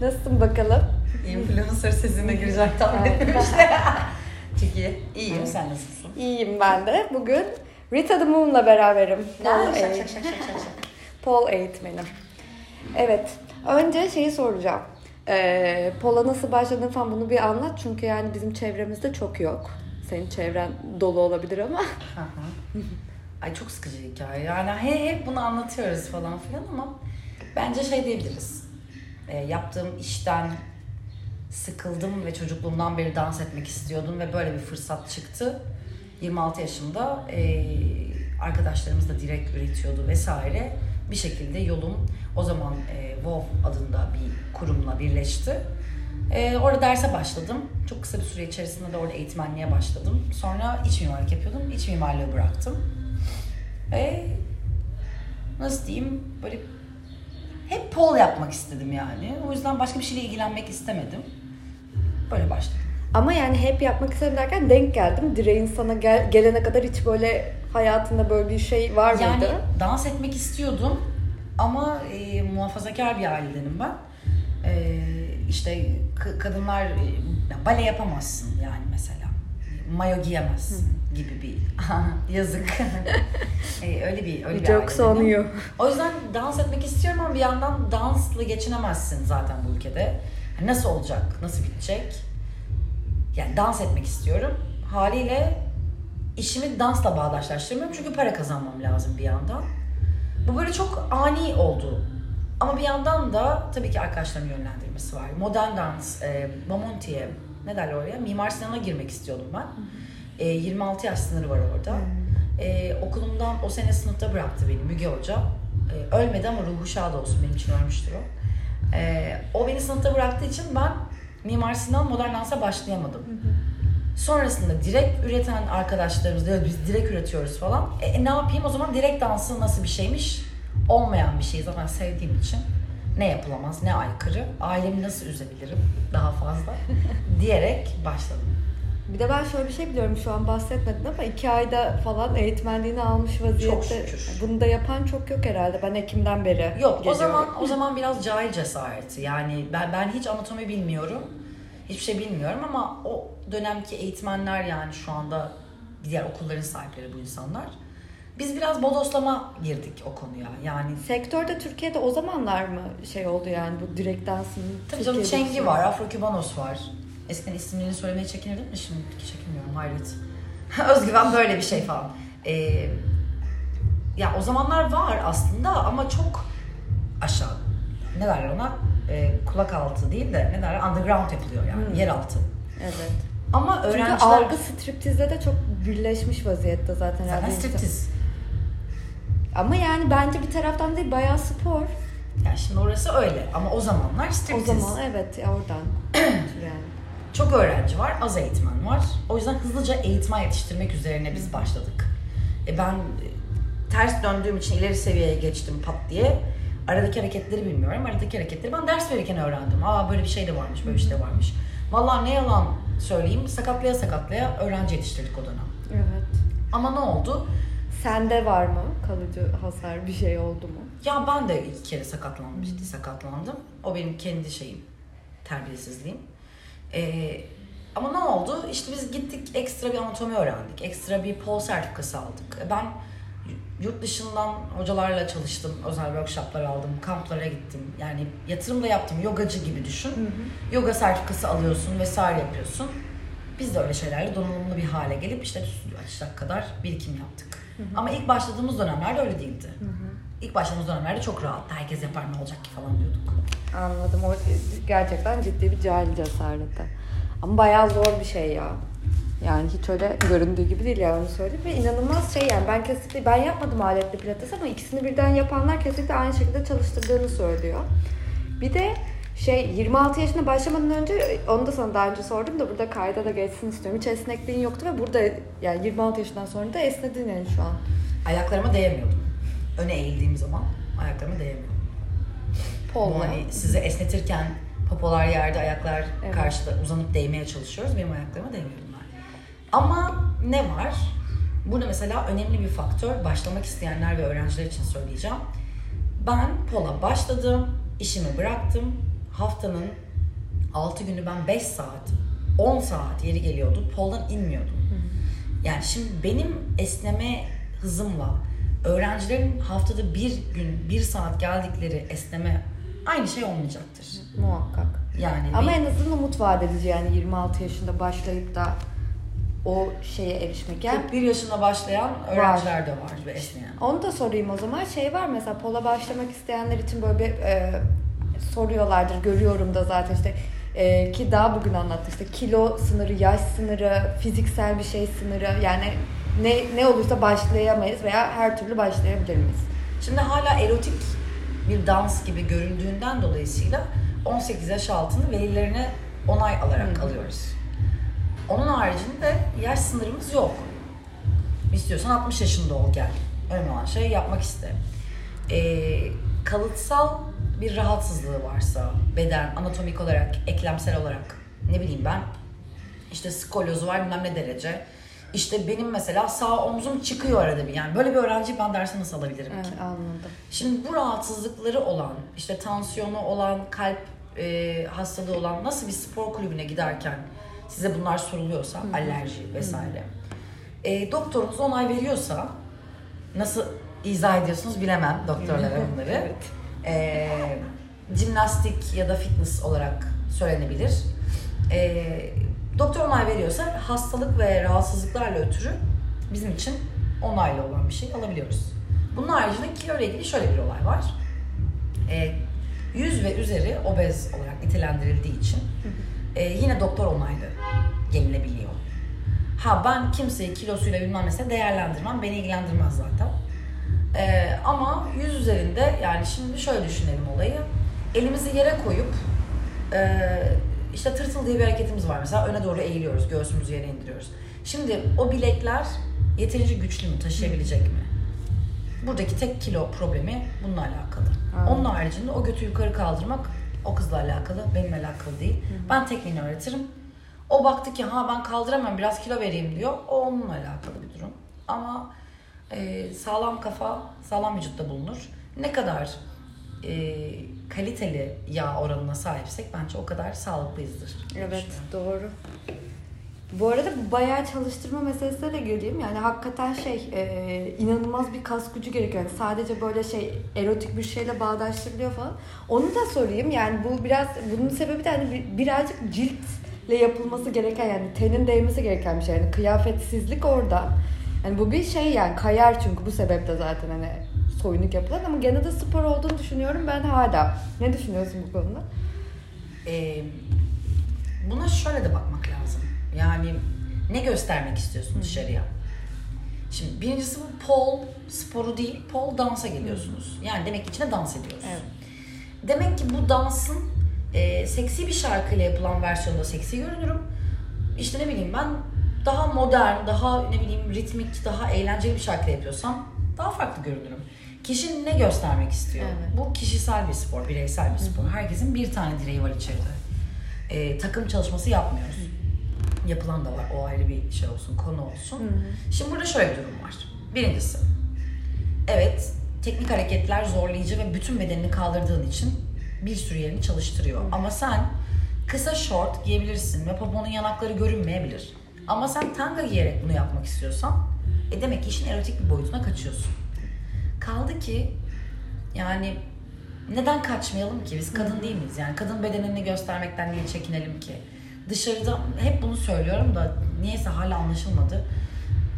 Nasılsın bakalım? Influencer sesine girecek tahmin etmişti. Çok iyi. İyiyim. Sen nasılsın? İyiyim ben de. Bugün Rita the Moon'la beraberim. Pol, şak şak şak şak şak. Pol eğitmenim. Evet. Önce şeyi soracağım. Ee, Pol'a nasıl başladın falan bunu bir anlat. Çünkü yani bizim çevremizde çok yok. Senin çevren dolu olabilir ama. Ay çok sıkıcı hikaye. Yani he, hep bunu anlatıyoruz falan filan ama bence şey diyebiliriz. E, yaptığım işten sıkıldım ve çocukluğumdan beri dans etmek istiyordum ve böyle bir fırsat çıktı. 26 yaşımda e, arkadaşlarımız da direkt üretiyordu vesaire. Bir şekilde yolum o zaman e, WoW adında bir kurumla birleşti. E, orada derse başladım. Çok kısa bir süre içerisinde de orada eğitmenliğe başladım. Sonra iç mimarlık yapıyordum. İç mimarlığı bıraktım. Ve nasıl diyeyim böyle hep pol yapmak istedim yani. O yüzden başka bir şeyle ilgilenmek istemedim. Böyle başladım. Ama yani hep yapmak istedim derken denk geldim. Direğin sana gel- gelene kadar hiç böyle hayatında böyle bir şey var Yani mıydı? dans etmek istiyordum ama e, muhafazakar bir ailedenim ben. E, işte kadınlar e, bale yapamazsın yani mesela. Mayo giyemezsin gibi bir yazık. e, öyle bir öyle bir Jokes on you. O yüzden dans etmek istiyorum ama bir yandan dansla geçinemezsin zaten bu ülkede. Nasıl olacak? Nasıl bitecek? Yani dans etmek istiyorum. Haliyle işimi dansla bağdaşlaştırmıyorum çünkü para kazanmam lazım bir yandan. Bu böyle çok ani oldu. Ama bir yandan da tabii ki arkadaşlarımın yönlendirmesi var. Modern dans, e, Bomonti'ye, ne derler oraya? Mimar Sinan'a girmek istiyordum ben. E, 26 yaş sınırı var orada. E, okulumdan o sene sınıfta bıraktı beni Müge Hoca. E, ölmedi ama ruhu şad olsun benim için ölmüştür o. E, o beni sınıfta bıraktığı için ben Mimar Sinan modern dansa başlayamadım. Sonrasında direkt üreten arkadaşlarımız diyor biz direkt üretiyoruz falan. E, ne yapayım o zaman direkt dansı nasıl bir şeymiş? Olmayan bir şey zaten sevdiğim için. Ne yapılamaz, ne aykırı, ailemi nasıl üzebilirim daha fazla diyerek başladım. Bir de ben şöyle bir şey biliyorum şu an bahsetmedin ama iki ayda falan eğitmenliğini almış vaziyette. şükür. Bunu da yapan çok yok herhalde. Ben Ekim'den beri Yok o geliyorum. zaman o zaman biraz cahil cesareti. Yani ben ben hiç anatomi bilmiyorum. Hiçbir şey bilmiyorum ama o dönemki eğitmenler yani şu anda diğer okulların sahipleri bu insanlar. Biz biraz bodoslama girdik o konuya. Yani Sektörde Türkiye'de o zamanlar mı şey oldu yani bu direkt dansın? Tabii canım Çengi var, Afro Kübanos var. Eskiden isimlerini söylemeye çekinirdim de şimdi çekinmiyorum hayret. Özgüven böyle bir şey falan. Ee, ya o zamanlar var aslında ama çok aşağı. Ne derler ona? Ee, kulak altı değil de ne derler? Underground yapılıyor yani. Hmm. Yeraltı. Evet. Ama Çünkü öğrenciler... algı striptizde de çok birleşmiş vaziyette zaten. Zaten striptiz. Ama yani bence bir taraftan değil bayağı spor. Yani şimdi orası öyle ama o zamanlar striptiz. O zaman evet ya oradan. yani. Çok öğrenci var, az eğitmen var. O yüzden hızlıca eğitmen yetiştirmek üzerine biz başladık. E ben e, ters döndüğüm için ileri seviyeye geçtim pat diye. Aradaki hareketleri bilmiyorum. Aradaki hareketleri ben ders verirken öğrendim. Aa böyle bir şey de varmış, böyle bir şey de varmış. Vallahi ne yalan söyleyeyim, sakatlaya sakatlaya öğrenci yetiştirdik o dönem. Evet. Ama ne oldu? Sende var mı kalıcı hasar bir şey oldu mu? Ya ben de iki kere sakatlandım, ciddi sakatlandım. O benim kendi şeyim, terbiyesizliğim. Ee, ama ne oldu? İşte biz gittik ekstra bir anatomi öğrendik. Ekstra bir pol sertifikası aldık. E Ben yurt dışından hocalarla çalıştım. Özel workshoplar aldım. Kamplara gittim. Yani yatırım da yaptım. Yogacı gibi düşün. Yoga sertifikası alıyorsun vesaire yapıyorsun. Biz de öyle şeylerle donanımlı bir hale gelip işte stüdyo açacak kadar birikim yaptık. Ama ilk başladığımız dönemlerde öyle değildi. İlk başladığımız dönemlerde çok rahattı. Herkes yapar ne olacak ki falan diyorduk. Anladım. O gerçekten ciddi bir cahil cesareti. Ama bayağı zor bir şey ya. Yani hiç öyle göründüğü gibi değil yani onu söyleyeyim. Ve inanılmaz şey yani ben kesinlikle ben yapmadım aletli pilates ama ikisini birden yapanlar kesinlikle aynı şekilde çalıştırdığını söylüyor. Bir de şey 26 yaşına başlamadan önce onu da sana daha önce sordum da burada kayda da geçsin istiyorum. Hiç esnekliğin yoktu ve burada yani 26 yaşından sonra da esnedin yani şu an. Ayaklarıma değemiyordum. Öne eğildiğim zaman ayaklarıma değemiyordum. Pol hani sizi esnetirken popolar yerde, ayaklar Evet. karşıda uzanıp değmeye çalışıyoruz. Benim ayaklarıma değmiyordu bunlar. Ama ne var? Burada mesela önemli bir faktör. Başlamak isteyenler ve öğrenciler için söyleyeceğim. Ben pola başladım, işimi bıraktım. Haftanın 6 günü ben 5 saat, 10 saat yeri geliyordu. Poldan inmiyordum. Yani şimdi benim esneme hızımla öğrencilerin haftada bir gün, bir saat geldikleri esneme aynı şey olmayacaktır. Muhakkak. Yani Ama bir- en azından umut vaat edici yani 26 yaşında başlayıp da o şeye erişmek. Yani 41 yaşında başlayan öğrenciler de var ve esneyen. Onu da sorayım o zaman. Şey var mesela pola başlamak isteyenler için böyle bir e, soruyorlardır. Görüyorum da zaten işte e, ki daha bugün anlattı işte kilo sınırı, yaş sınırı, fiziksel bir şey sınırı yani ne ne olursa başlayamayız veya her türlü başlayabilir miyiz? Şimdi hala erotik bir dans gibi görüldüğünden dolayısıyla 18 yaş altını velilerine onay alarak alıyoruz. Onun haricinde yaş sınırımız yok. İstiyorsan 60 yaşında ol gel. Önemli olan şey yapmak iste. Ee, kalıtsal bir rahatsızlığı varsa beden, anatomik olarak, eklemsel olarak ne bileyim ben işte skolyozu var bilmem ne derece. İşte benim mesela sağ omzum çıkıyor arada bir yani. Böyle bir öğrenciyi ben derse nasıl alabilirim ki? Evet, anladım. Şimdi bu rahatsızlıkları olan, işte tansiyonu olan, kalp e, hastalığı olan nasıl bir spor kulübüne giderken size bunlar soruluyorsa, alerji vesaire. E, doktorunuz onay veriyorsa, nasıl izah ediyorsunuz bilemem doktorlara bunları. Evet. E, jimnastik ya da fitness olarak söylenebilir. E, doktor onay veriyorsa hastalık ve rahatsızlıklarla ötürü bizim için onaylı olan bir şey alabiliyoruz. Bunun haricinde kilo ile ilgili şöyle bir olay var. E, 100 ve üzeri obez olarak nitelendirildiği için e, yine doktor onaylı gelinebiliyor. Ha ben kimseyi kilosuyla bilmem nesine değerlendirmem. Beni ilgilendirmez zaten. E, ama 100 üzerinde yani şimdi şöyle düşünelim olayı. Elimizi yere koyup e, işte tırtıl diye bir hareketimiz var mesela öne doğru eğiliyoruz göğsümüzü yere indiriyoruz. Şimdi o bilekler yeterince güçlü mü taşıyabilecek mi? Buradaki tek kilo problemi bununla alakalı. Anladım. Onun haricinde o götü yukarı kaldırmak o kızla alakalı, benimle alakalı değil. Ben tekniğini öğretirim. O baktı ki ha ben kaldıramam biraz kilo vereyim diyor. O onunla alakalı bir durum. Ama e, sağlam kafa sağlam vücutta bulunur. Ne kadar e, kaliteli yağ oranına sahipsek bence o kadar sağlıklıyızdır. Evet doğru. Bu arada bu bayağı çalıştırma meselesine de gireyim. Yani hakikaten şey e, inanılmaz bir kas gücü gerekiyor. Yani sadece böyle şey erotik bir şeyle bağdaştırılıyor falan. Onu da sorayım. Yani bu biraz bunun sebebi de hani bir- birazcık ciltle yapılması gereken yani tenin değmesi gereken bir şey. Yani kıyafetsizlik orada. Yani bu bir şey yani kayar çünkü bu sebeple zaten hani soyunuk yapılan ama gene de spor olduğunu düşünüyorum ben hala. Ne düşünüyorsun bu konuda? Ee, buna şöyle de bakmak lazım. Yani ne göstermek istiyorsun dışarıya? Şimdi birincisi bu pol sporu değil, pol dansa geliyorsunuz. Yani demek ki içine dans ediyoruz. Evet. Demek ki bu dansın e, seksi bir şarkıyla yapılan versiyonunda seksi görünürüm. İşte ne bileyim ben daha modern, daha ne bileyim ritmik, daha eğlenceli bir şarkıyla yapıyorsam daha farklı görünürüm. Kişi ne göstermek istiyor? Evet. Bu kişisel bir spor, bireysel bir spor. Herkesin bir tane direği var içeride. E, takım çalışması yapmıyoruz. Yapılan da var. O ayrı bir şey olsun, konu olsun. Şimdi burada şöyle bir durum var. Birincisi, evet teknik hareketler zorlayıcı ve bütün bedenini kaldırdığın için bir sürü yerini çalıştırıyor. Ama sen kısa şort giyebilirsin ve poponun yanakları görünmeyebilir. Ama sen tanga giyerek bunu yapmak istiyorsan e demek ki işin erotik bir boyutuna kaçıyorsun. Kaldı ki yani neden kaçmayalım ki? Biz kadın değil miyiz? Yani kadın bedenini göstermekten niye çekinelim ki? Dışarıda hep bunu söylüyorum da niyeyse hala anlaşılmadı.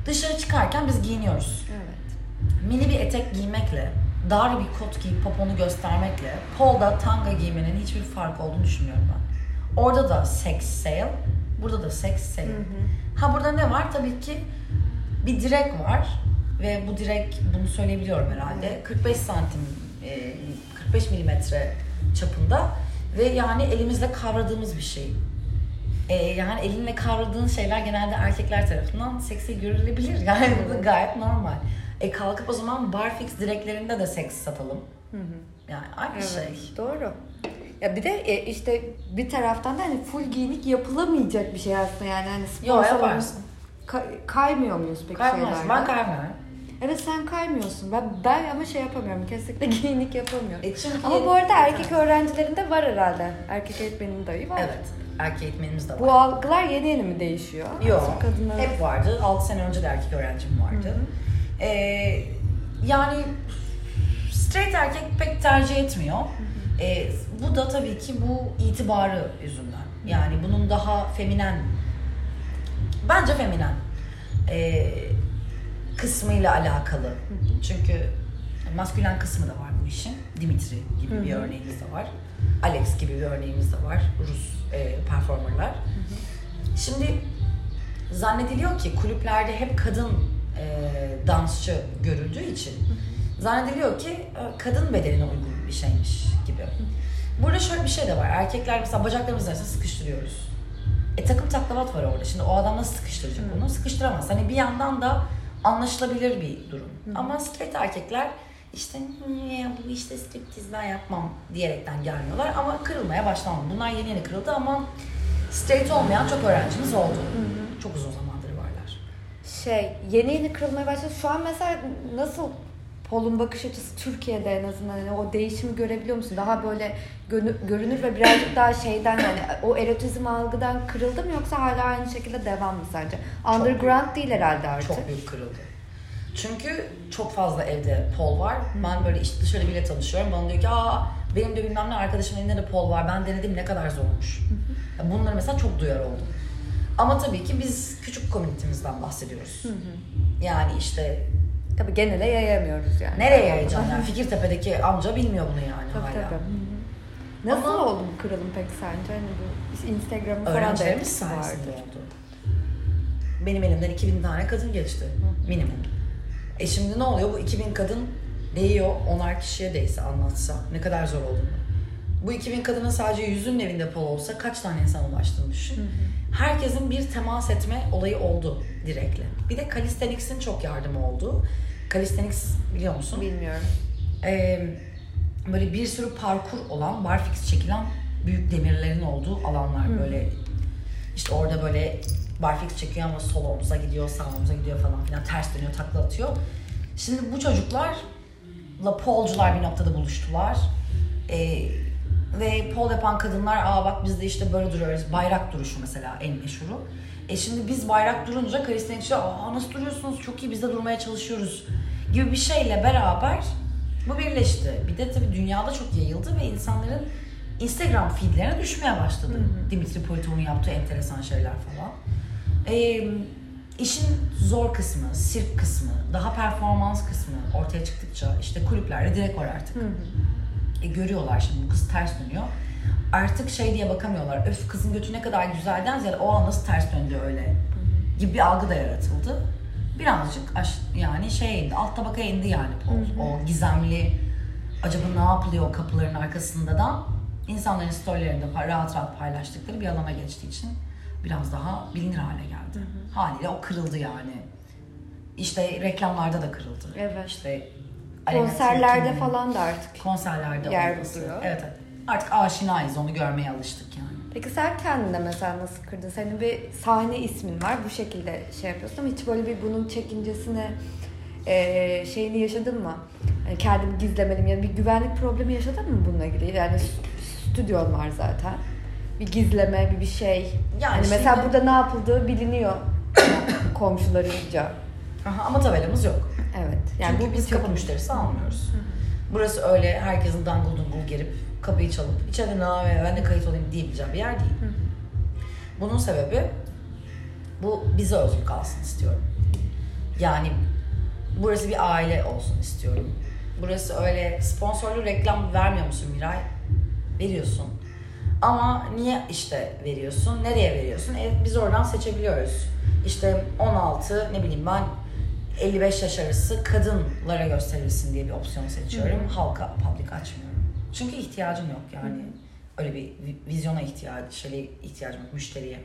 Dışarı çıkarken biz giyiniyoruz Evet. mini bir etek giymekle, dar bir kot giyip poponu göstermekle, polda tanga giymenin hiçbir fark olduğunu düşünmüyorum ben. Orada da sex sale, burada da sex sale. Ha burada ne var? Tabii ki bir direk var ve bu direk bunu söyleyebiliyorum herhalde. 45 santim, e, 45 milimetre çapında ve yani elimizle kavradığımız bir şey. E, yani elinle kavradığın şeyler genelde erkekler tarafından seksi görülebilir. Yani bu gayet normal. E kalkıp o zaman barfix direklerinde de seks satalım. Yani aynı Evet, şey. Doğru. Ya bir de e, işte bir taraftan da hani full giyinik yapılamayacak bir şey aslında yani hani spor Yo, salonu- yaparsın. Ka- kaymıyor muyuz peki Kaymaz. şeylerden? Ben kaymıyorum. Evet sen kaymıyorsun. Ben, ben ama şey yapamıyorum. Kesinlikle giyinik yapamıyorum. E çünkü ama bu arada erkek öğrencilerinde var herhalde. Erkek eğitmenin dayı var. Evet. Erkek eğitmenimiz de var. Bu algılar yeni yeni mi değişiyor? Yok. Kadınlar... Hep vardı. 6 sene önce de erkek öğrencim vardı. Ee, yani straight erkek pek tercih etmiyor. Ee, bu da tabii ki bu itibarı yüzünden. Yani bunun daha feminen, bence feminen ee, kısmıyla alakalı. Çünkü maskülen kısmı da var bu işin. Dimitri gibi bir örneğimiz de var. Alex gibi bir örneğimiz de var. Rus e, performerlar. Şimdi zannediliyor ki kulüplerde hep kadın e, dansçı görüldüğü için zannediliyor ki e, kadın bedenine uygun bir şeymiş gibi. Burada şöyle bir şey de var. Erkekler mesela bacaklarımızı arasında sıkıştırıyoruz. E takım taklavat var orada. Şimdi o adam nasıl sıkıştıracak onu? Sıkıştıramaz. Hani bir yandan da anlaşılabilir bir durum. Ama straight erkekler işte "Niye bu işte striptiz ben yapmam diyerekten gelmiyorlar ama kırılmaya başlamadı. Bunlar yeni yeni kırıldı ama straight olmayan çok öğrencimiz oldu. Çok uzun zamandır varlar. Şey, yeni yeni kırılmaya başladı. Şu an mesela nasıl Pol'un bakış açısı Türkiye'de en azından hani o değişimi görebiliyor musun? Daha böyle görünür ve birazcık daha şeyden yani o erotizm algıdan kırıldı mı yoksa hala aynı şekilde devam mı sence? Underground değil herhalde artık. Çok büyük kırıldı. Çünkü çok fazla evde pol var. Ben böyle işte dışarı bile tanışıyorum. Bana diyor ki aa benim de bilmem ne arkadaşımın elinde de pol var. Ben denedim ne kadar zormuş. Ya Bunları mesela çok duyar oldum. Ama tabii ki biz küçük komünitemizden bahsediyoruz. Yani işte Tabii genele yayamıyoruz yani. nereye yayacağım yani Fikirtepe'deki amca bilmiyor bunu yani Tabii hala. tabii. Nasıl Ama- oldu bu kırılım peki sence? Hani bu Instagram'ın falan da Öğrencilerimiz sayesinde oldu. Benim elimden 2000 tane kadın geçti. Minimum. E şimdi ne oluyor? Bu 2000 kadın değiyor. Onar kişiye değse anlatsa. Ne kadar zor olduğunu. Bu 2000 kadının sadece yüzünün evinde pol olsa kaç tane insan ulaştığını düşün. Herkesin bir temas etme olayı oldu direktle. Bir de calisthenics'in çok yardımı oldu. Calisthenics biliyor musun? Bilmiyorum. Ee, böyle bir sürü parkur olan, barfix çekilen büyük demirlerin olduğu alanlar böyle işte orada böyle barfix çekiyor ama sol omuza gidiyor, sağ omuza gidiyor falan filan ters dönüyor, takla atıyor. Şimdi bu çocuklarla polcular bir noktada buluştular. Ee, ve pol yapan kadınlar aa bak biz de işte böyle duruyoruz. Bayrak duruşu mesela en meşhuru. E şimdi biz bayrak durunca kalistenikçiler aa nasıl duruyorsunuz çok iyi biz de durmaya çalışıyoruz gibi bir şeyle beraber bu birleşti. Bir de tabii dünyada çok yayıldı ve insanların Instagram feedlerine düşmeye başladı. Dimitri Politov'un yaptığı enteresan şeyler falan. Ee, işin zor kısmı, sirk kısmı, daha performans kısmı ortaya çıktıkça işte kulüplerde direkt var artık. E, görüyorlar şimdi bu kız ters dönüyor. Artık şey diye bakamıyorlar. Öf kızın götü ne kadar güzelden ziyade o an nasıl ters döndü öyle gibi bir algı da yaratıldı. Birazcık aş, yani şey indi, alt tabakaya indi yani Paul. O gizemli acaba ne yapılıyor o kapıların arkasında da insanların storylerinde rahat rahat paylaştıkları bir alana geçtiği için biraz daha bilinir hale geldi. Haliyle o kırıldı yani. İşte reklamlarda da kırıldı. Evet. İşte Konserlerde falan da artık. konserlerde Yer buluyor. Evet, evet. Artık aşinayız onu görmeye alıştık yani. Peki sen kendine mesela nasıl kırdın? Senin bir sahne ismin var. Bu şekilde şey yapıyorsun ama hiç böyle bir bunun çekincesini eee, şeyini yaşadın mı? Yani kendimi gizlemeliyim ya bir güvenlik problemi yaşadın mı bununla ilgili? Yani stüdyon var zaten. Bir gizleme, bir bir şey. Yani Yani mesela şimdi- burada ne yapıldığı biliniyor komşularınca. Aha, ama tabelamız yok. Evet. Yani Çünkü bu biz kapı müşterisi almıyoruz. Burası öyle herkesin dangıl dungul gelip kapıyı çalıp içeride ne ben de kayıt olayım diyebileceğim bir yer değil. Bunun sebebi bu bize özgü kalsın istiyorum. Yani burası bir aile olsun istiyorum. Burası öyle sponsorlu reklam vermiyor musun Miray? Veriyorsun. Ama niye işte veriyorsun? Nereye veriyorsun? E, biz oradan seçebiliyoruz. İşte 16 ne bileyim ben 55 yaş arası kadınlara gösterilsin diye bir opsiyon seçiyorum. Halka public açmıyorum. Çünkü ihtiyacım yok yani. Öyle bir vi- vizyona ihtiyaç, şöyle ihtiyacım yok müşteriye.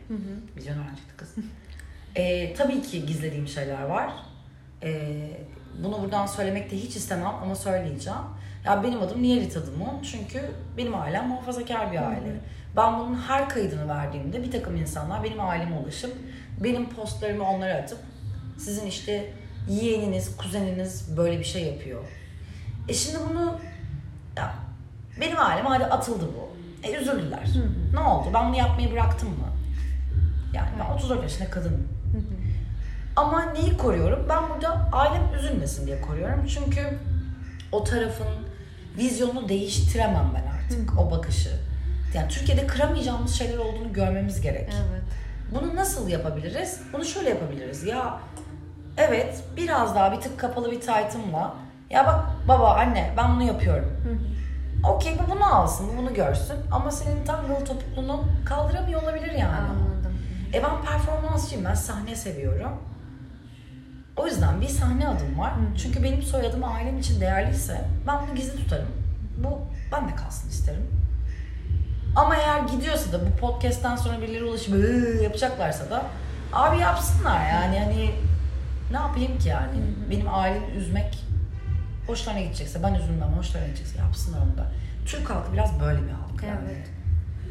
Vizyoner çıktı kız. E, tabii ki gizlediğim şeyler var. E, bunu buradan söylemek de hiç istemem ama söyleyeceğim. Ya benim adım niye Rita? Çünkü benim ailem muhafazakar bir aile. Ben bunun her kaydını verdiğimde bir takım insanlar benim aileme ulaşıp benim postlarımı onlara atıp sizin işte yeğeniniz, kuzeniniz böyle bir şey yapıyor. E şimdi bunu ya, benim ailem hadi atıldı bu. E üzüldüler. Ne oldu? Ben bunu yapmayı bıraktım mı? Yani ben 34 yaşında kadınım. Ama neyi koruyorum? Ben burada ailem üzülmesin diye koruyorum. Çünkü o tarafın vizyonunu değiştiremem ben artık. O bakışı. Yani Türkiye'de kıramayacağımız şeyler olduğunu görmemiz gerek. Evet. Bunu nasıl yapabiliriz? Bunu şöyle yapabiliriz. Ya evet biraz daha bir tık kapalı bir taytımla ya bak baba anne ben bunu yapıyorum. Okey bu bunu alsın, bu bunu görsün. Ama senin tangle topuklunu kaldıramıyor olabilir yani. Anladım. E ben performansçıyım, ben sahne seviyorum. O yüzden bir sahne adım var. Çünkü benim soyadım ailem için değerliyse ben bunu gizli tutarım. Bu ben de kalsın isterim. Ama eğer gidiyorsa da bu podcast'ten sonra birileri ulaşıp yapacaklarsa da abi yapsınlar yani hani ne yapayım ki yani benim ailemi üzmek hoşlarına gidecekse ben üzülmem hoşlarına gidecekse yapsınlar onu da. Türk halkı biraz böyle bir halk yani. Evet.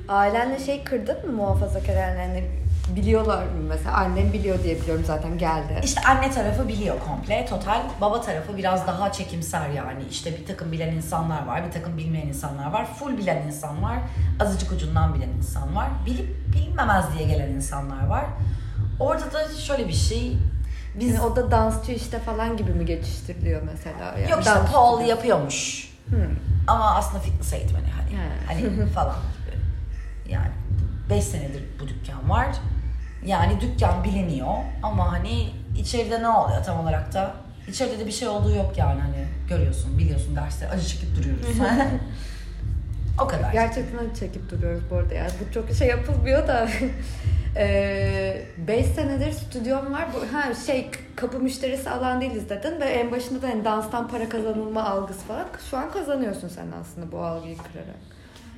Ailenle şey kırdın mı muhafazakar yani biliyorlar mı mesela annem biliyor diye biliyorum zaten geldi. İşte anne tarafı biliyor komple total. Baba tarafı biraz daha çekimser yani. İşte bir takım bilen insanlar var, bir takım bilmeyen insanlar var. Full bilen insan var, azıcık ucundan bilen insan var. Bilip bilinmemez diye gelen insanlar var. Orada da şöyle bir şey. Biz Yani o da dansçı işte falan gibi mi geçiştiriliyor mesela? Yani yok işte dans Paul gibi. yapıyormuş. Hmm. Ama aslında fitness eğitmeni hani. He. Hani falan gibi. Yani 5 senedir bu dükkan var. Yani dükkan biliniyor ama hani içeride ne oluyor tam olarak da içeride de bir şey olduğu yok yani hani görüyorsun biliyorsun dersleri acı çekip duruyoruz. o kadar. Gerçekten çekip duruyoruz bu arada yani bu çok şey yapılmıyor da 5 senedir stüdyom var. Bu, ha şey kapı müşterisi alan değiliz dedin ve en başında da hani danstan para kazanılma algısı falan. Şu an kazanıyorsun sen aslında bu algıyı kırarak.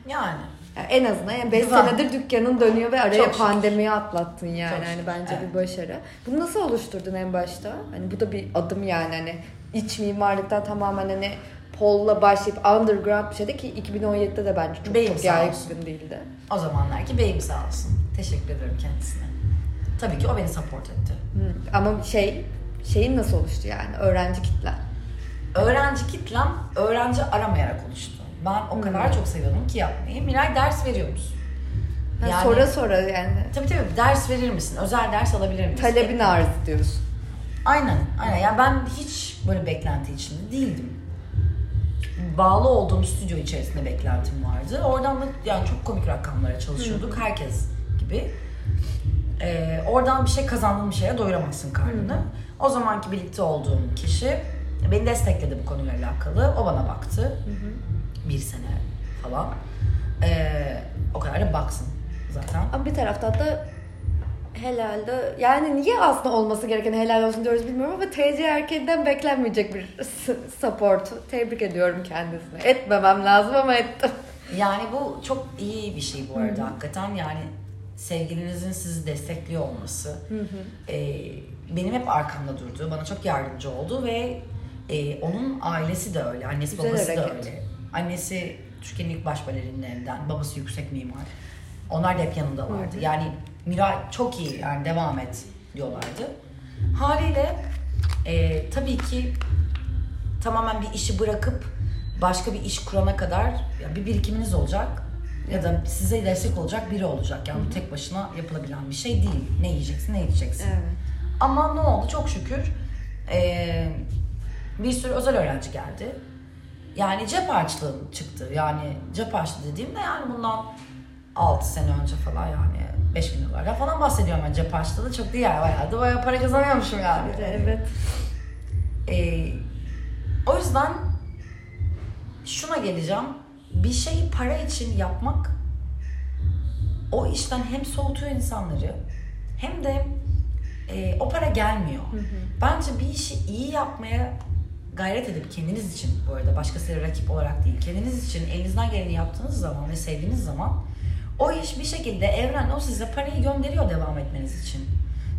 Yani. Yani en azından yani 5 Güzel. senedir dükkanın dönüyor ve araya Çok şükür. pandemiyi atlattın yani. Çok hani şükür, bence evet. bir başarı. Bunu nasıl oluşturdun en başta? Hani bu da bir adım yani hani iç mimarlıktan tamamen hani Pol'la başlayıp underground bir şeydi ki 2017'de de bence çok Beyim çok yaygın olsun. değildi. O zamanlar ki beyim sağ olsun. Teşekkür ederim kendisine. Tabii ki o beni support etti. Hı. Ama şey şeyin nasıl oluştu yani öğrenci kitlen? Öğrenci kitlem öğrenci aramayarak oluştu. Ben o kadar çok seviyordum ki yapmayı. Miray ders veriyor musun? Ha, sonra sonra yani Tabii tabii ders verir misin? Özel ders alabilir misin? talebin arz diyorsun. Aynen, aynen. Yani ben hiç böyle beklenti içinde değildim. Bağlı olduğum stüdyo içerisinde beklentim vardı. Oradan da yani çok komik rakamlara çalışıyorduk. Herkes gibi. Ee, oradan bir şey kazandığın bir şeye doyuramazsın karnını. O zamanki birlikte olduğum kişi beni destekledi bu konuyla alakalı. O bana baktı. Bir sene falan. Ee, o kadar da baksın zaten. Ama bir taraftan da helal de yani niye aslında olması gereken helal olsun diyoruz bilmiyorum ama TC erkeğinden beklenmeyecek bir support. Tebrik ediyorum kendisine. Etmemem lazım ama ettim. Yani bu çok iyi bir şey bu arada hakikaten. Yani sevgilinizin sizi destekliyor olması. E, benim hep arkamda durdu. Bana çok yardımcı oldu ve e, onun ailesi de öyle annesi Güzel babası da hareket. öyle. Annesi Türkiye'nin ilk baş balerinlerinden babası yüksek mimar. Onlar da hep yanında vardı. Yani Miray çok iyi yani devam et diyorlardı haliyle e, tabii ki tamamen bir işi bırakıp başka bir iş kurana kadar ya bir birikiminiz olacak ya da size destek olacak biri olacak. Yani bu tek başına yapılabilen bir şey değil. Ne yiyeceksin, ne içeceksin. Evet. Ama ne oldu? Çok şükür eee, bir sürü özel öğrenci geldi. Yani cep harçlığım çıktı. Yani cep harçlığı dediğimde yani bundan 6 sene önce falan yani 5 bin dolardan falan bahsediyorum ben cep harçlığı da çok değil yani bayağı da bayağı para kazanıyormuşum yani. Evet. Ee, o yüzden şuna geleceğim. Bir şeyi para için yapmak o işten hem soğutuyor insanları hem de e, o para gelmiyor. Bence bir işi iyi yapmaya gayret edip kendiniz için bu arada başkasıyla rakip olarak değil kendiniz için elinizden geleni yaptığınız zaman ve sevdiğiniz zaman o iş bir şekilde evren o size parayı gönderiyor devam etmeniz için.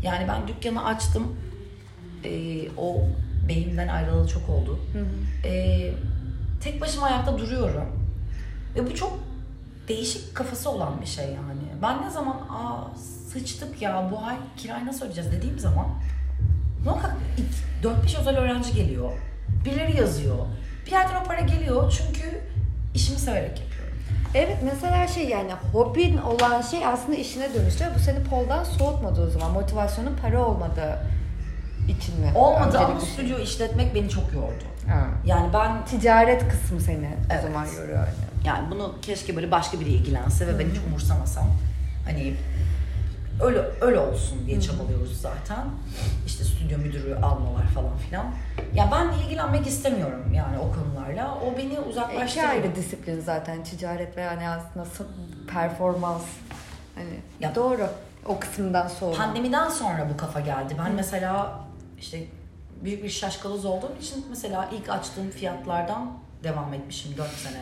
Yani ben dükkanı açtım. Ee, o beyimden ayrılalı çok oldu. Ee, tek başıma ayakta duruyorum. Ve bu çok değişik kafası olan bir şey yani. Ben ne zaman aa sıçtık ya bu ay kirayı nasıl ödeyeceğiz dediğim zaman Muhakkak 4-5 özel öğrenci geliyor. Birileri yazıyor. Bir yerden o para geliyor çünkü işimi severek yapıyorum. Evet mesela şey yani hobin olan şey aslında işine dönüştü. Bu seni poldan soğutmadı o zaman. Motivasyonun para olmadığı için mi? Olmadı ama şey. stüdyo işletmek beni çok yordu. Ha. Yani ben Ticaret kısmı seni Evet. o zaman yoruyor. Yani. yani bunu keşke böyle başka biri ilgilense ve ben hiç umursamasam. Hani öyle öyle olsun diye çabalıyoruz zaten. İşte stüdyo müdürü almalar falan filan. Ya ben ilgilenmek istemiyorum yani o konularla. O beni İki uzaklaştırıyor. ayrı disiplin zaten ticaret ve yani aslında performans. Hani Ya- doğru. O kısımdan sonra. Pandemiden sonra bu kafa geldi. Ben mesela işte büyük bir şaşkaloz olduğum için mesela ilk açtığım fiyatlardan devam etmişim 4 sene.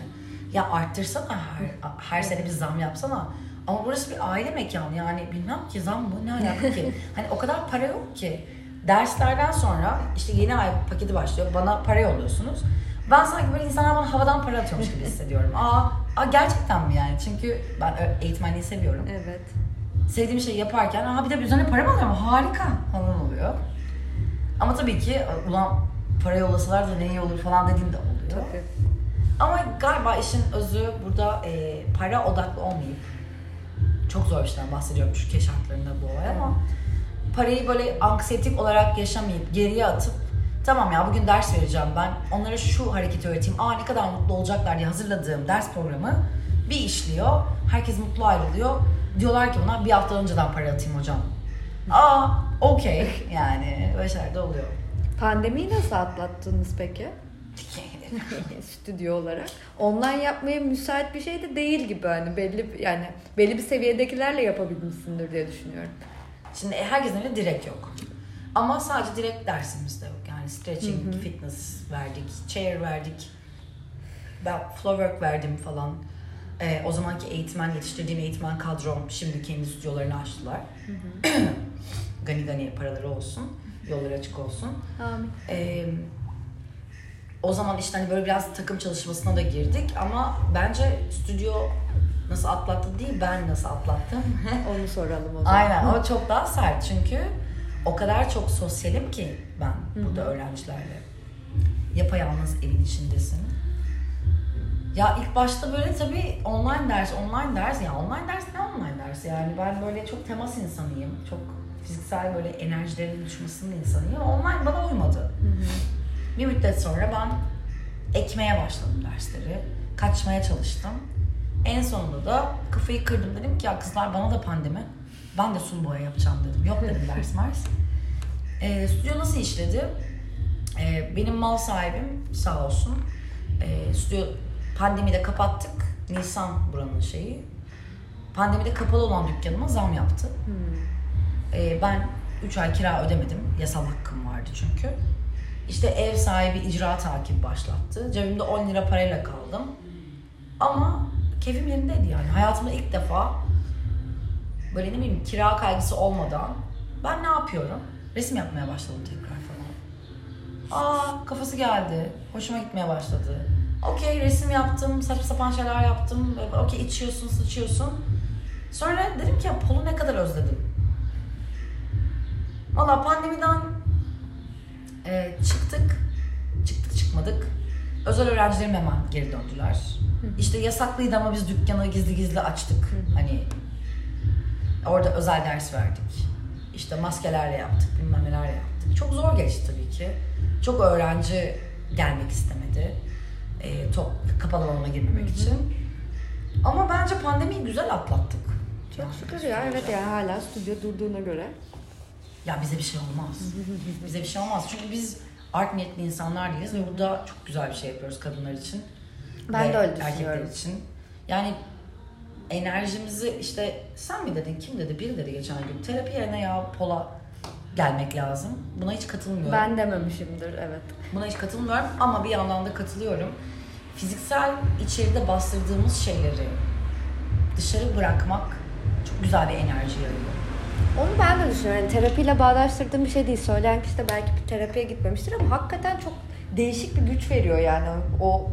Ya arttırsana her, her sene bir zam yapsana. Ama burası bir aile mekanı yani bilmem ki zam mı ne alaka ki. hani o kadar para yok ki. Derslerden sonra işte yeni ay paketi başlıyor. Bana para yolluyorsunuz. Ben sanki böyle insanlar bana havadan para atıyormuş gibi hissediyorum. Aa, aa gerçekten mi yani? Çünkü ben eğitmenliği seviyorum Evet. sevdiğim şeyi yaparken Aa, bir de üzerine para mı alıyorum harika falan oluyor. Ama tabii ki ulan para yollasalar da ne iyi olur falan dediğim de oluyor. Tabii. Ama galiba işin özü burada e, para odaklı olmayıp çok zor işten bahsediyorum Türkiye şartlarında bu olay ama parayı böyle anksiyetik olarak yaşamayıp geriye atıp tamam ya bugün ders vereceğim ben onlara şu hareketi öğreteyim aa ne kadar mutlu olacaklar diye hazırladığım ders programı bir işliyor herkes mutlu ayrılıyor. Diyorlar ki buna bir hafta önceden para atayım hocam. Aa okey yani böyle şeyler oluyor. Pandemiyi nasıl atlattınız peki? Stüdyo olarak. Online yapmaya müsait bir şey de değil gibi hani belli yani belli bir seviyedekilerle yapabilmişsindir diye düşünüyorum. Şimdi herkesin elinde direkt yok. Ama sadece direkt dersimiz de yok. Yani stretching, fitness verdik, chair verdik. Ben floor work verdim falan. Ee, o zamanki eğitmen, yetiştirdiğim eğitmen kadrom şimdi kendi stüdyolarını açtılar. gani gani paraları olsun, yolları açık olsun. Amin. Ee, o zaman işte hani böyle biraz takım çalışmasına da girdik ama bence stüdyo nasıl atlattı değil ben nasıl atlattım. Onu soralım o zaman. Aynen o çok daha sert çünkü o kadar çok sosyalim ki ben burada öğrencilerle. Yapayalnız evin içindesin. Ya ilk başta böyle tabii online ders, online ders ya online ders ne online ders yani ben böyle çok temas insanıyım. Çok fiziksel böyle enerjilerin düşmesinin insanıyım. Online bana uymadı. Bir müddet sonra ben ekmeye başladım dersleri. Kaçmaya çalıştım. En sonunda da kafayı kırdım. Dedim ki ya kızlar bana da pandemi. Ben de sulu boya yapacağım dedim. Yok dedim ders mers. E, stüdyo nasıl işledi? E, benim mal sahibim sağ olsun. E, stüdyo pandemide kapattık. Nisan buranın şeyi. Pandemide kapalı olan dükkanıma zam yaptı. E, ben 3 ay kira ödemedim. Yasal hakkım vardı çünkü. İşte ev sahibi icra takip başlattı. Cebimde 10 lira parayla kaldım. Ama keyfim yerindeydi yani. Hayatımda ilk defa böyle ne bileyim kira kaygısı olmadan ben ne yapıyorum? Resim yapmaya başladım tekrar falan. Aa kafası geldi. Hoşuma gitmeye başladı. Okey resim yaptım, saçma sapan şeyler yaptım. Okey içiyorsun, sıçıyorsun. Sonra dedim ki ya polu ne kadar özledim. Valla pandemiden e, çıktık. Çıktık çıkmadık. Özel öğrencilerim hemen geri döndüler. İşte yasaklıydı ama biz dükkanı gizli gizli açtık. Hani orada özel ders verdik. İşte maskelerle yaptık, bilmem nelerle yaptık. Çok zor geçti tabii ki. Çok öğrenci gelmek istemedi. E, top, kapalı alana girmemek için. Ama bence pandemiyi güzel atlattık. Çok şükür ya evet yani hala stüdyo durduğuna göre. Ya bize bir şey olmaz. bize bir şey olmaz. Çünkü biz art niyetli insanlar değiliz ve burada çok güzel bir şey yapıyoruz kadınlar için. Ben ve de öyle erkekler için. Yani enerjimizi işte sen mi dedin kim dedi biri dedi geçen gün terapi yerine ya pola gelmek lazım. Buna hiç katılmıyorum. Ben dememişimdir evet. Buna hiç katılmıyorum ama bir yandan da katılıyorum. Fiziksel içeride bastırdığımız şeyleri dışarı bırakmak çok güzel bir enerji yarıyor. Onu ben de düşünüyorum. Yani terapiyle bağdaştırdığım bir şey değil. Söyleyen kişi de belki bir terapiye gitmemiştir ama hakikaten çok değişik bir güç veriyor yani o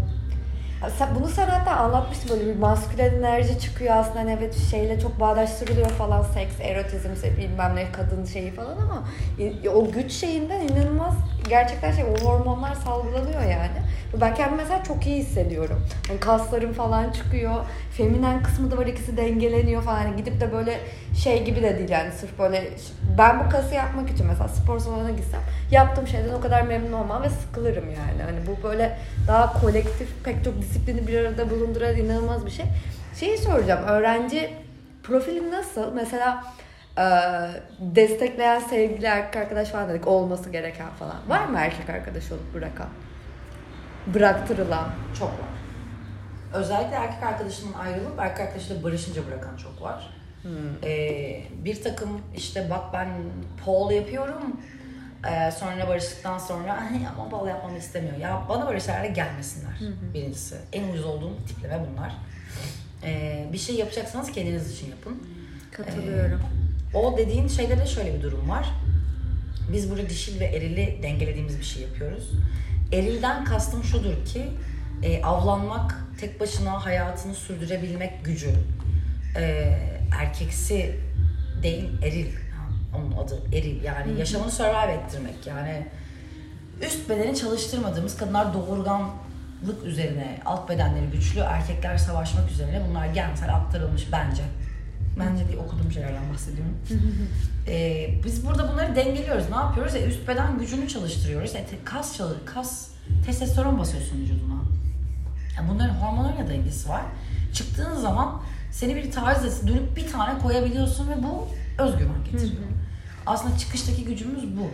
bunu sen hatta anlatmıştın böyle bir maskülen enerji çıkıyor aslında hani evet şeyle çok bağdaştırılıyor falan seks, erotizm, bilmem ne kadın şeyi falan ama o güç şeyinden inanılmaz gerçekten şey o hormonlar salgılanıyor yani. Ben kendimi mesela çok iyi hissediyorum. Yani kaslarım falan çıkıyor. Feminen kısmı da var ikisi dengeleniyor falan. Yani gidip de böyle şey gibi de değil yani sırf böyle ben bu kası yapmak için mesela spor salonuna gitsem yaptığım şeyden o kadar memnun olmam ve sıkılırım yani. Hani bu böyle daha kolektif pek çok disiplini bir arada bulunduran inanılmaz bir şey. Şeyi soracağım öğrenci profilin nasıl? Mesela destekleyen sevgili erkek arkadaş falan dedik olması gereken falan. Var mı erkek arkadaş olup bırakan? Bıraktırılan. Çok var. Özellikle erkek arkadaşının ayrılıp erkek arkadaşıyla barışınca bırakan çok var. Hmm. Ee, bir takım işte bak ben Paul yapıyorum. Ee, sonra barıştıktan sonra ama Paul yapmamı istemiyor. Ya bana şeylerle gelmesinler hmm. birincisi. En ucuz olduğum tipleme bunlar. Ee, bir şey yapacaksanız kendiniz için yapın. Katılıyorum. Ee, o dediğin şeyde de şöyle bir durum var. Biz burada dişil ve erili dengelediğimiz bir şey yapıyoruz. Erilden kastım şudur ki e, avlanmak, tek başına hayatını sürdürebilmek gücü. E, erkeksi değil, eril. Onun adı eril. Yani yaşamını survive ettirmek. Yani üst bedeni çalıştırmadığımız kadınlar doğurganlık üzerine, alt bedenleri güçlü, erkekler savaşmak üzerine bunlar gensel aktarılmış bence. Bence diye okuduğum şeylerden bahsediyorum. ee, biz burada bunları dengeliyoruz. Ne yapıyoruz? E, üst beden gücünü çalıştırıyoruz. E, kas çalış, kas, testosteron basıyorsun vücuduna. Yani bunların hormonlarla da ilgisi var. Çıktığın zaman seni bir taciz dönüp bir tane koyabiliyorsun ve bu özgüven getiriyor. Hı hı. Aslında çıkıştaki gücümüz bu.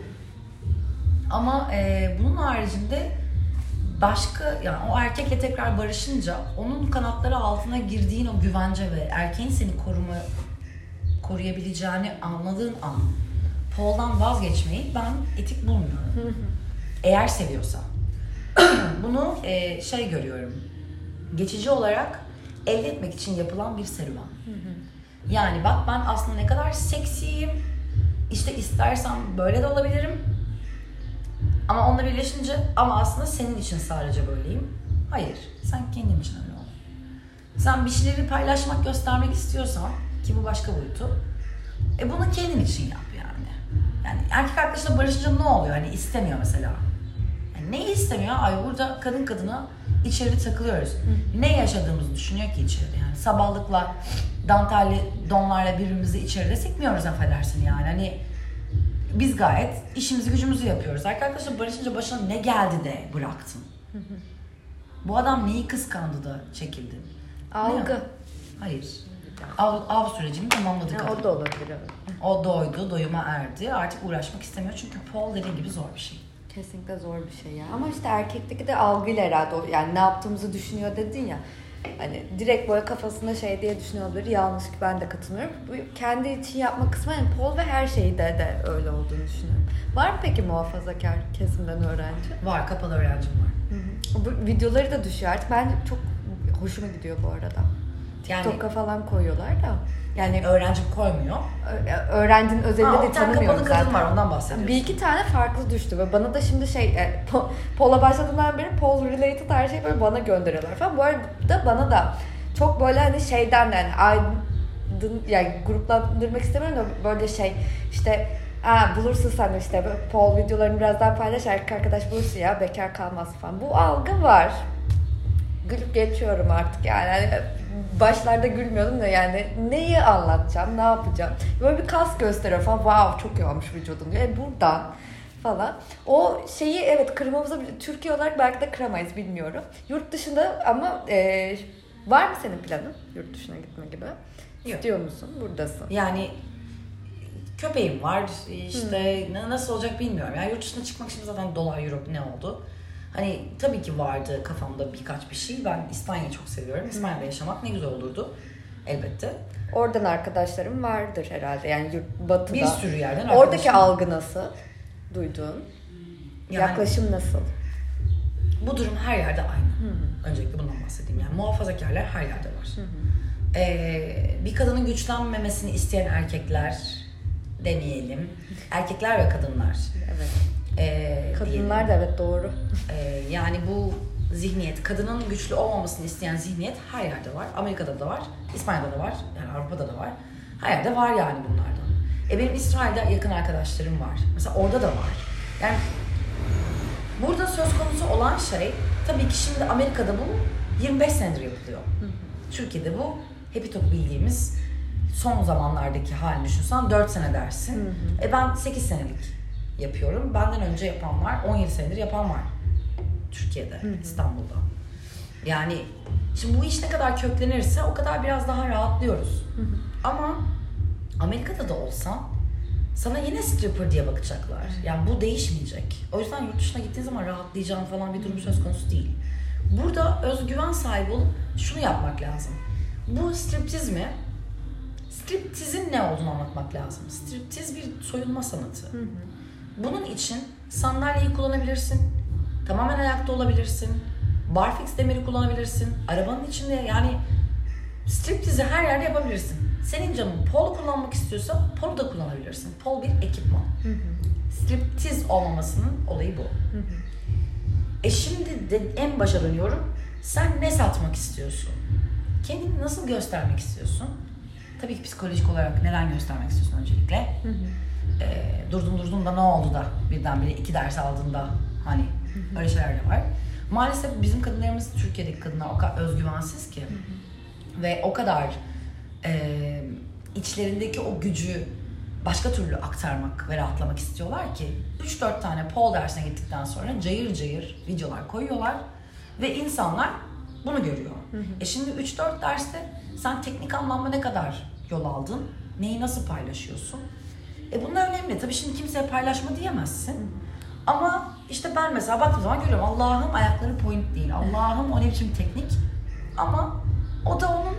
Ama e, bunun haricinde başka yani o erkekle tekrar barışınca onun kanatları altına girdiğin o güvence ve erkeğin seni koruma koruyabileceğini anladığın an Paul'dan vazgeçmeyi ben etik bulmuyorum. Eğer seviyorsa. Bunu e, şey görüyorum. Geçici olarak elde etmek için yapılan bir serüven. Yani bak ben aslında ne kadar seksiyim. İşte istersem böyle de olabilirim. Ama onunla birleşince ama aslında senin için sadece böyleyim. Hayır. Sen kendin için öyle ol. Sen bir şeyleri paylaşmak, göstermek istiyorsan ki bu başka boyutu. E bunu kendin için yap yani. Yani erkek arkadaşla barışınca ne oluyor? Hani istemiyor mesela. Neyi istemiyor? Ay burada kadın kadına içeri takılıyoruz. Hı. Ne yaşadığımızı düşünüyor ki içeride yani. Sabahlıkla dantelli donlarla birbirimizi içeride sikmiyoruz affedersin yani. Hani biz gayet işimizi gücümüzü yapıyoruz. Arkadaşlar barışınca başına ne geldi de bıraktın. Bu adam neyi kıskandı da çekildi? Algı. Hayır. Av, av sürecini tamamladı ya, O da olabilir. O doydu, doyuma erdi. Artık uğraşmak istemiyor çünkü Paul dediğin gibi zor bir şey. Kesinlikle zor bir şey ya. Ama işte erkekteki de algıyla herhalde yani ne yaptığımızı düşünüyor dedin ya. Hani direkt böyle kafasında şey diye düşünüyor olabilir. Yanlış ki ben de katılmıyorum. Bu kendi için yapma kısmı yani Paul ve her şeyde de öyle olduğunu düşünüyorum. Var mı peki muhafazakar kesimden öğrenci? Var, kapalı öğrencim var. Hı hı. Bu videoları da düşüyor artık. Bence çok hoşuma gidiyor bu arada. Yani, TikTok'a falan koyuyorlar da. Yani öğrenci koymuyor. Öğrencinin özelinde de tanımıyorum zaten. kadın var ondan bahsediyorsun. Bir iki tane farklı düştü ve bana da şimdi şey e, Pol'a başladığından beri Pol related her şeyi böyle bana gönderiyorlar falan. Bu arada bana da çok böyle hani şeyden yani aydın yani gruplandırmak istemiyorum da böyle şey işte Aa, bulursun sen işte Paul videolarını biraz daha paylaş erkek arkadaş bulursun ya bekar kalmaz falan. Bu algı var. Gülüp geçiyorum artık yani. yani başlarda gülmüyordum da yani neyi anlatacağım, ne yapacağım. Böyle bir kas gösteriyor falan. Wow çok iyi olmuş vücudun diyor. E buradan falan. O şeyi evet kırmamıza Türkiye olarak belki de kıramayız bilmiyorum. Yurt dışında ama e, var mı senin planın yurt dışına gitme gibi? Yok. İstiyor musun? Buradasın. Yani köpeğim var. İşte hmm. nasıl olacak bilmiyorum. Yani yurt dışına çıkmak için zaten dolar, euro ne oldu? Hani tabii ki vardı kafamda birkaç bir şey. Ben İspanya'yı çok seviyorum. İspanya'da yaşamak ne güzel olurdu. Elbette. Oradan arkadaşlarım vardır herhalde. Yani yurt, batıda. Bir sürü yerden Oradaki algı nasıl? Duyduğun. Yani, Yaklaşım nasıl? Bu durum her yerde aynı. Hı-hı. Öncelikle bundan bahsedeyim. Yani muhafazakarlar her yerde var. Ee, bir kadının güçlenmemesini isteyen erkekler demeyelim. Erkekler ve kadınlar. Evet. Ee, Kadınlar da evet doğru. Ee, yani bu zihniyet, kadının güçlü olmamasını isteyen zihniyet her yerde var. Amerika'da da var, İspanya'da da var, yani Avrupa'da da var. Her yerde var yani bunlardan. E benim İsrail'de yakın arkadaşlarım var. Mesela orada da var. Yani burada söz konusu olan şey tabii ki şimdi Amerika'da bu 25 senedir yapılıyor. Türkiye'de bu hepi topu bildiğimiz son zamanlardaki halini düşünsen 4 sene dersin. E ben 8 senelik yapıyorum. Benden önce yapan var, 17 senedir yapan var. Türkiye'de, İstanbul'da. Yani şimdi bu iş ne kadar köklenirse o kadar biraz daha rahatlıyoruz. Ama Amerika'da da olsan sana yine stripper diye bakacaklar. Yani bu değişmeyecek. O yüzden yurt dışına gittiğin zaman rahatlayacağın falan bir durum söz konusu değil. Burada özgüven sahibi olup şunu yapmak lazım. Bu striptiz mi? Striptizin ne olduğunu anlatmak lazım. Striptiz bir soyunma sanatı. Bunun için sandalyeyi kullanabilirsin. Tamamen ayakta olabilirsin. Barfix demiri kullanabilirsin. Arabanın içinde yani striptizi her yerde yapabilirsin. Senin canın polo kullanmak istiyorsa polo da kullanabilirsin. Pol bir ekipman. Striptiz olmamasının olayı bu. E şimdi de en başa dönüyorum. Sen ne satmak istiyorsun? Kendini nasıl göstermek istiyorsun? Tabii ki psikolojik olarak neden göstermek istiyorsun öncelikle? Ee, durdum durdum da ne oldu da birdenbire iki ders aldığında hani öyle şeyler de var. Maalesef bizim kadınlarımız Türkiye'deki kadınlar o kadar özgüvensiz ki ve o kadar e, içlerindeki o gücü başka türlü aktarmak ve rahatlamak istiyorlar ki 3-4 tane pole dersine gittikten sonra cayır cayır videolar koyuyorlar ve insanlar bunu görüyor. E şimdi 3-4 derste sen teknik anlamda ne kadar yol aldın, neyi nasıl paylaşıyorsun? E bunlar önemli. Tabii şimdi kimseye paylaşma diyemezsin. Ama işte ben mesela baktığım zaman görüyorum Allah'ım ayakları point değil. Allah'ım o ne biçim teknik. Ama o da onun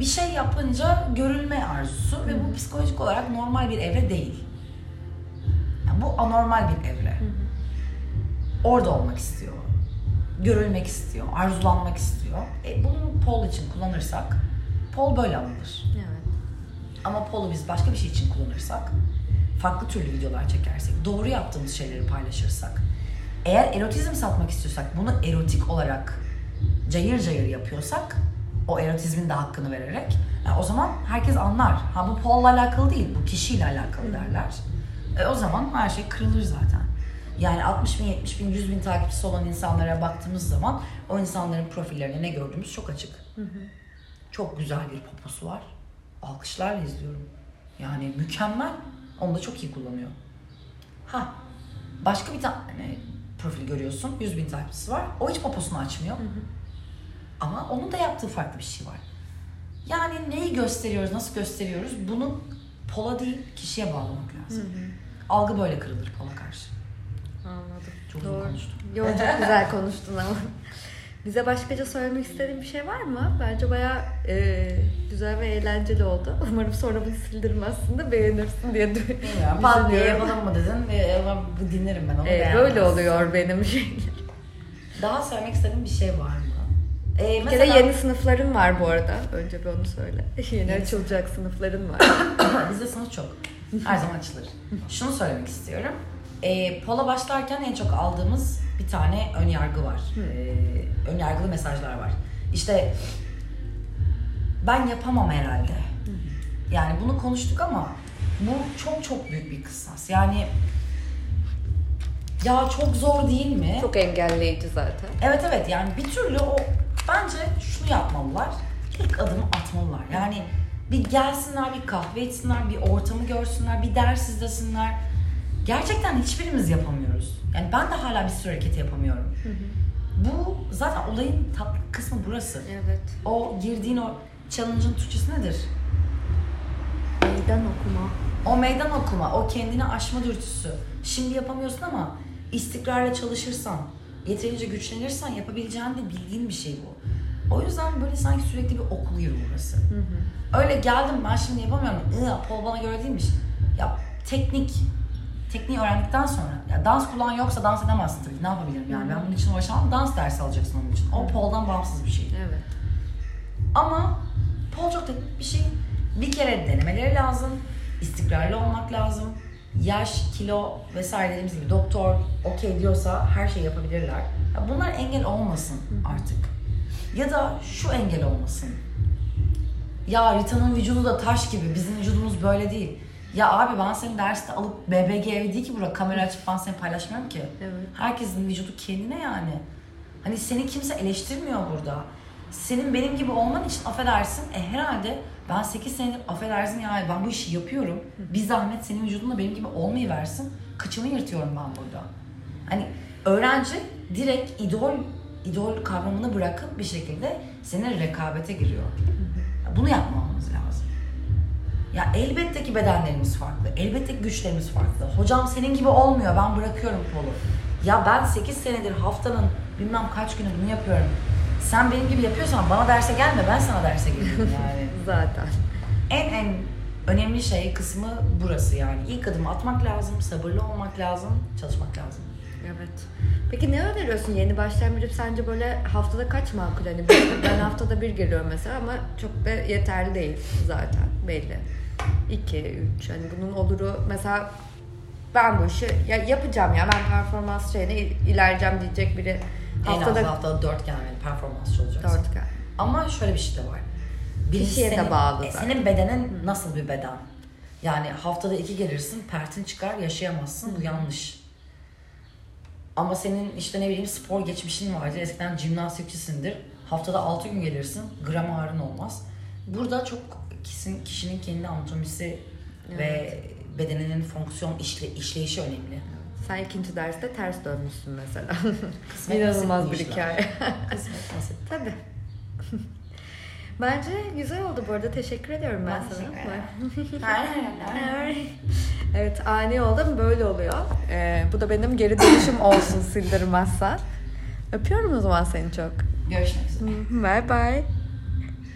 bir şey yapınca görülme arzusu ve bu psikolojik olarak normal bir evre değil. Yani bu anormal bir evre. Orada olmak istiyor. Görülmek istiyor, arzulanmak istiyor. E bunu pol için kullanırsak pol böyle alınır. Evet. Ama polu biz başka bir şey için kullanırsak, farklı türlü videolar çekersek, doğru yaptığımız şeyleri paylaşırsak, eğer erotizm satmak istiyorsak, bunu erotik olarak cayır cayır yapıyorsak, o erotizmin de hakkını vererek, yani o zaman herkes anlar. Ha bu polla alakalı değil, bu kişiyle alakalı derler. E, o zaman her şey kırılır zaten. Yani 60 bin, 70 bin, 100 bin takipçisi olan insanlara baktığımız zaman o insanların profillerinde ne gördüğümüz çok açık. Çok güzel bir poposu var. Alkışlarla izliyorum. Yani mükemmel. Onu da çok iyi kullanıyor. Ha, başka bir tane profil görüyorsun. 100 bin takipçisi var. O hiç poposunu açmıyor. Ama onun da yaptığı farklı bir şey var. Yani neyi gösteriyoruz, nasıl gösteriyoruz? Bunu pola değil, kişiye bağlamak lazım. Algı böyle kırılır pola karşı. Anladım. Çok uzun konuştum. Yo, çok güzel konuştun ama. Bize başkaca söylemek istediğin bir şey var mı? Bence bayağı e, güzel ve eğlenceli oldu. Umarım sonra bunu sildirmezsin de beğenirsin diye dü- Bilmiyorum. Pat diye düşünüyorum. yapalım mı dedin? E, ama bu dinlerim ben onu. E, böyle oluyor benim şeyler. Daha söylemek istediğin bir şey var mı? E, Bir kere yeni sınıfların var bu arada. Önce bir onu söyle. Yeni Yeni açılacak sınıfların var. Bizde sınıf çok. Her zaman açılır. Şunu söylemek istiyorum. E, pola başlarken en çok aldığımız bir tane ön yargı var. E, ön yargılı mesajlar var. İşte ben yapamam herhalde. Yani bunu konuştuk ama bu çok çok büyük bir kısas. Yani ya çok zor değil mi? Çok engelleyici zaten. Evet evet yani bir türlü o bence şunu yapmalılar. İlk adımı atmalılar. Yani bir gelsinler, bir kahve içsinler, bir ortamı görsünler, bir ders izlesinler. Gerçekten hiçbirimiz yapamıyoruz. Yani ben de hala bir sürü hareketi yapamıyorum. Bu zaten olayın tatlı kısmı burası. Evet. O girdiğin o challenge'ın Türkçesi nedir? Meydan okuma. O meydan okuma, o kendini aşma dürtüsü. Şimdi yapamıyorsun ama istikrarla çalışırsan, yeterince güçlenirsen yapabileceğin de bildiğin bir şey bu. O yüzden böyle sanki sürekli bir okul yeri burası. Öyle geldim ben şimdi yapamıyorum. Iı, Pol bana göre değilmiş. Ya teknik, tekniği öğrendikten sonra, ya dans kullanan yoksa dans edemezsin tabii. Ne yapabilirim yani? Ben bunun için uğraşamam. Dans dersi alacaksın onun için. O poldan bağımsız bir şey. Evet. Ama pol çok teknik bir şey. Bir kere denemeleri lazım. istikrarlı olmak lazım. yaş, kilo vesaire dediğimiz gibi doktor okey diyorsa her şeyi yapabilirler. Ya bunlar engel olmasın artık. Ya da şu engel olmasın. Ya Rita'nın vücudu da taş gibi. Bizim vücudumuz böyle değil. Ya abi ben seni derste alıp BBG evi değil ki burada kamera açıp ben seni paylaşmıyorum ki. Evet. Herkesin vücudu kendine yani. Hani seni kimse eleştirmiyor burada. Senin benim gibi olman için affedersin. E herhalde ben 8 senedir affedersin ya ben bu işi yapıyorum. Bir zahmet senin vücudunla benim gibi olmayı versin. Kıçımı yırtıyorum ben burada. Hani öğrenci direkt idol idol kavramını bırakıp bir şekilde senin rekabete giriyor. Bunu yapmamamız lazım. Ya elbette ki bedenlerimiz farklı. Elbette ki güçlerimiz farklı. Hocam senin gibi olmuyor. Ben bırakıyorum polu. Ya ben 8 senedir haftanın bilmem kaç günü bunu yapıyorum. Sen benim gibi yapıyorsan bana derse gelme. Ben sana derse geleyim yani. Zaten. en en önemli şey kısmı burası yani. İlk adımı atmak lazım, sabırlı olmak lazım, çalışmak lazım. Evet. Peki ne öneriyorsun yeni başlayan biri sence böyle haftada kaç makul hani ben haftada bir geliyorum mesela ama çok da yeterli değil zaten belli. 2, 3 hani bunun oluru mesela ben bu işi ya yapacağım ya ben performans şeyine il- ilerleyeceğim diyecek biri en az haftada haftada 4 yani performansçı olacaksın. 4 gel. Ama şöyle bir şey de var. Kişiye de bağlı e, zaten. Senin bedenin nasıl bir beden? Yani haftada iki gelirsin, pertin çıkar, yaşayamazsın. Bu yanlış. Ama senin işte ne bileyim spor geçmişin vardır. Eskiden jimnastikçisindir. Haftada 6 gün gelirsin. Gram ağrın olmaz. Burada çok kişinin, kişinin kendi anatomisi ve bedeninin fonksiyon işle, işleyişi önemli. Sen ikinci derste ters dönmüşsün mesela. Kısmet İnanılmaz bir işler. hikaye. Kısmet nasip. Tabii. Bence güzel oldu bu arada. Teşekkür ediyorum ben, Ben sana. teşekkür evet ani oldu ama böyle oluyor. Ee, bu da benim geri dönüşüm olsun sildirmezsen. Öpüyorum o zaman seni çok. Görüşmek üzere. Bye bye.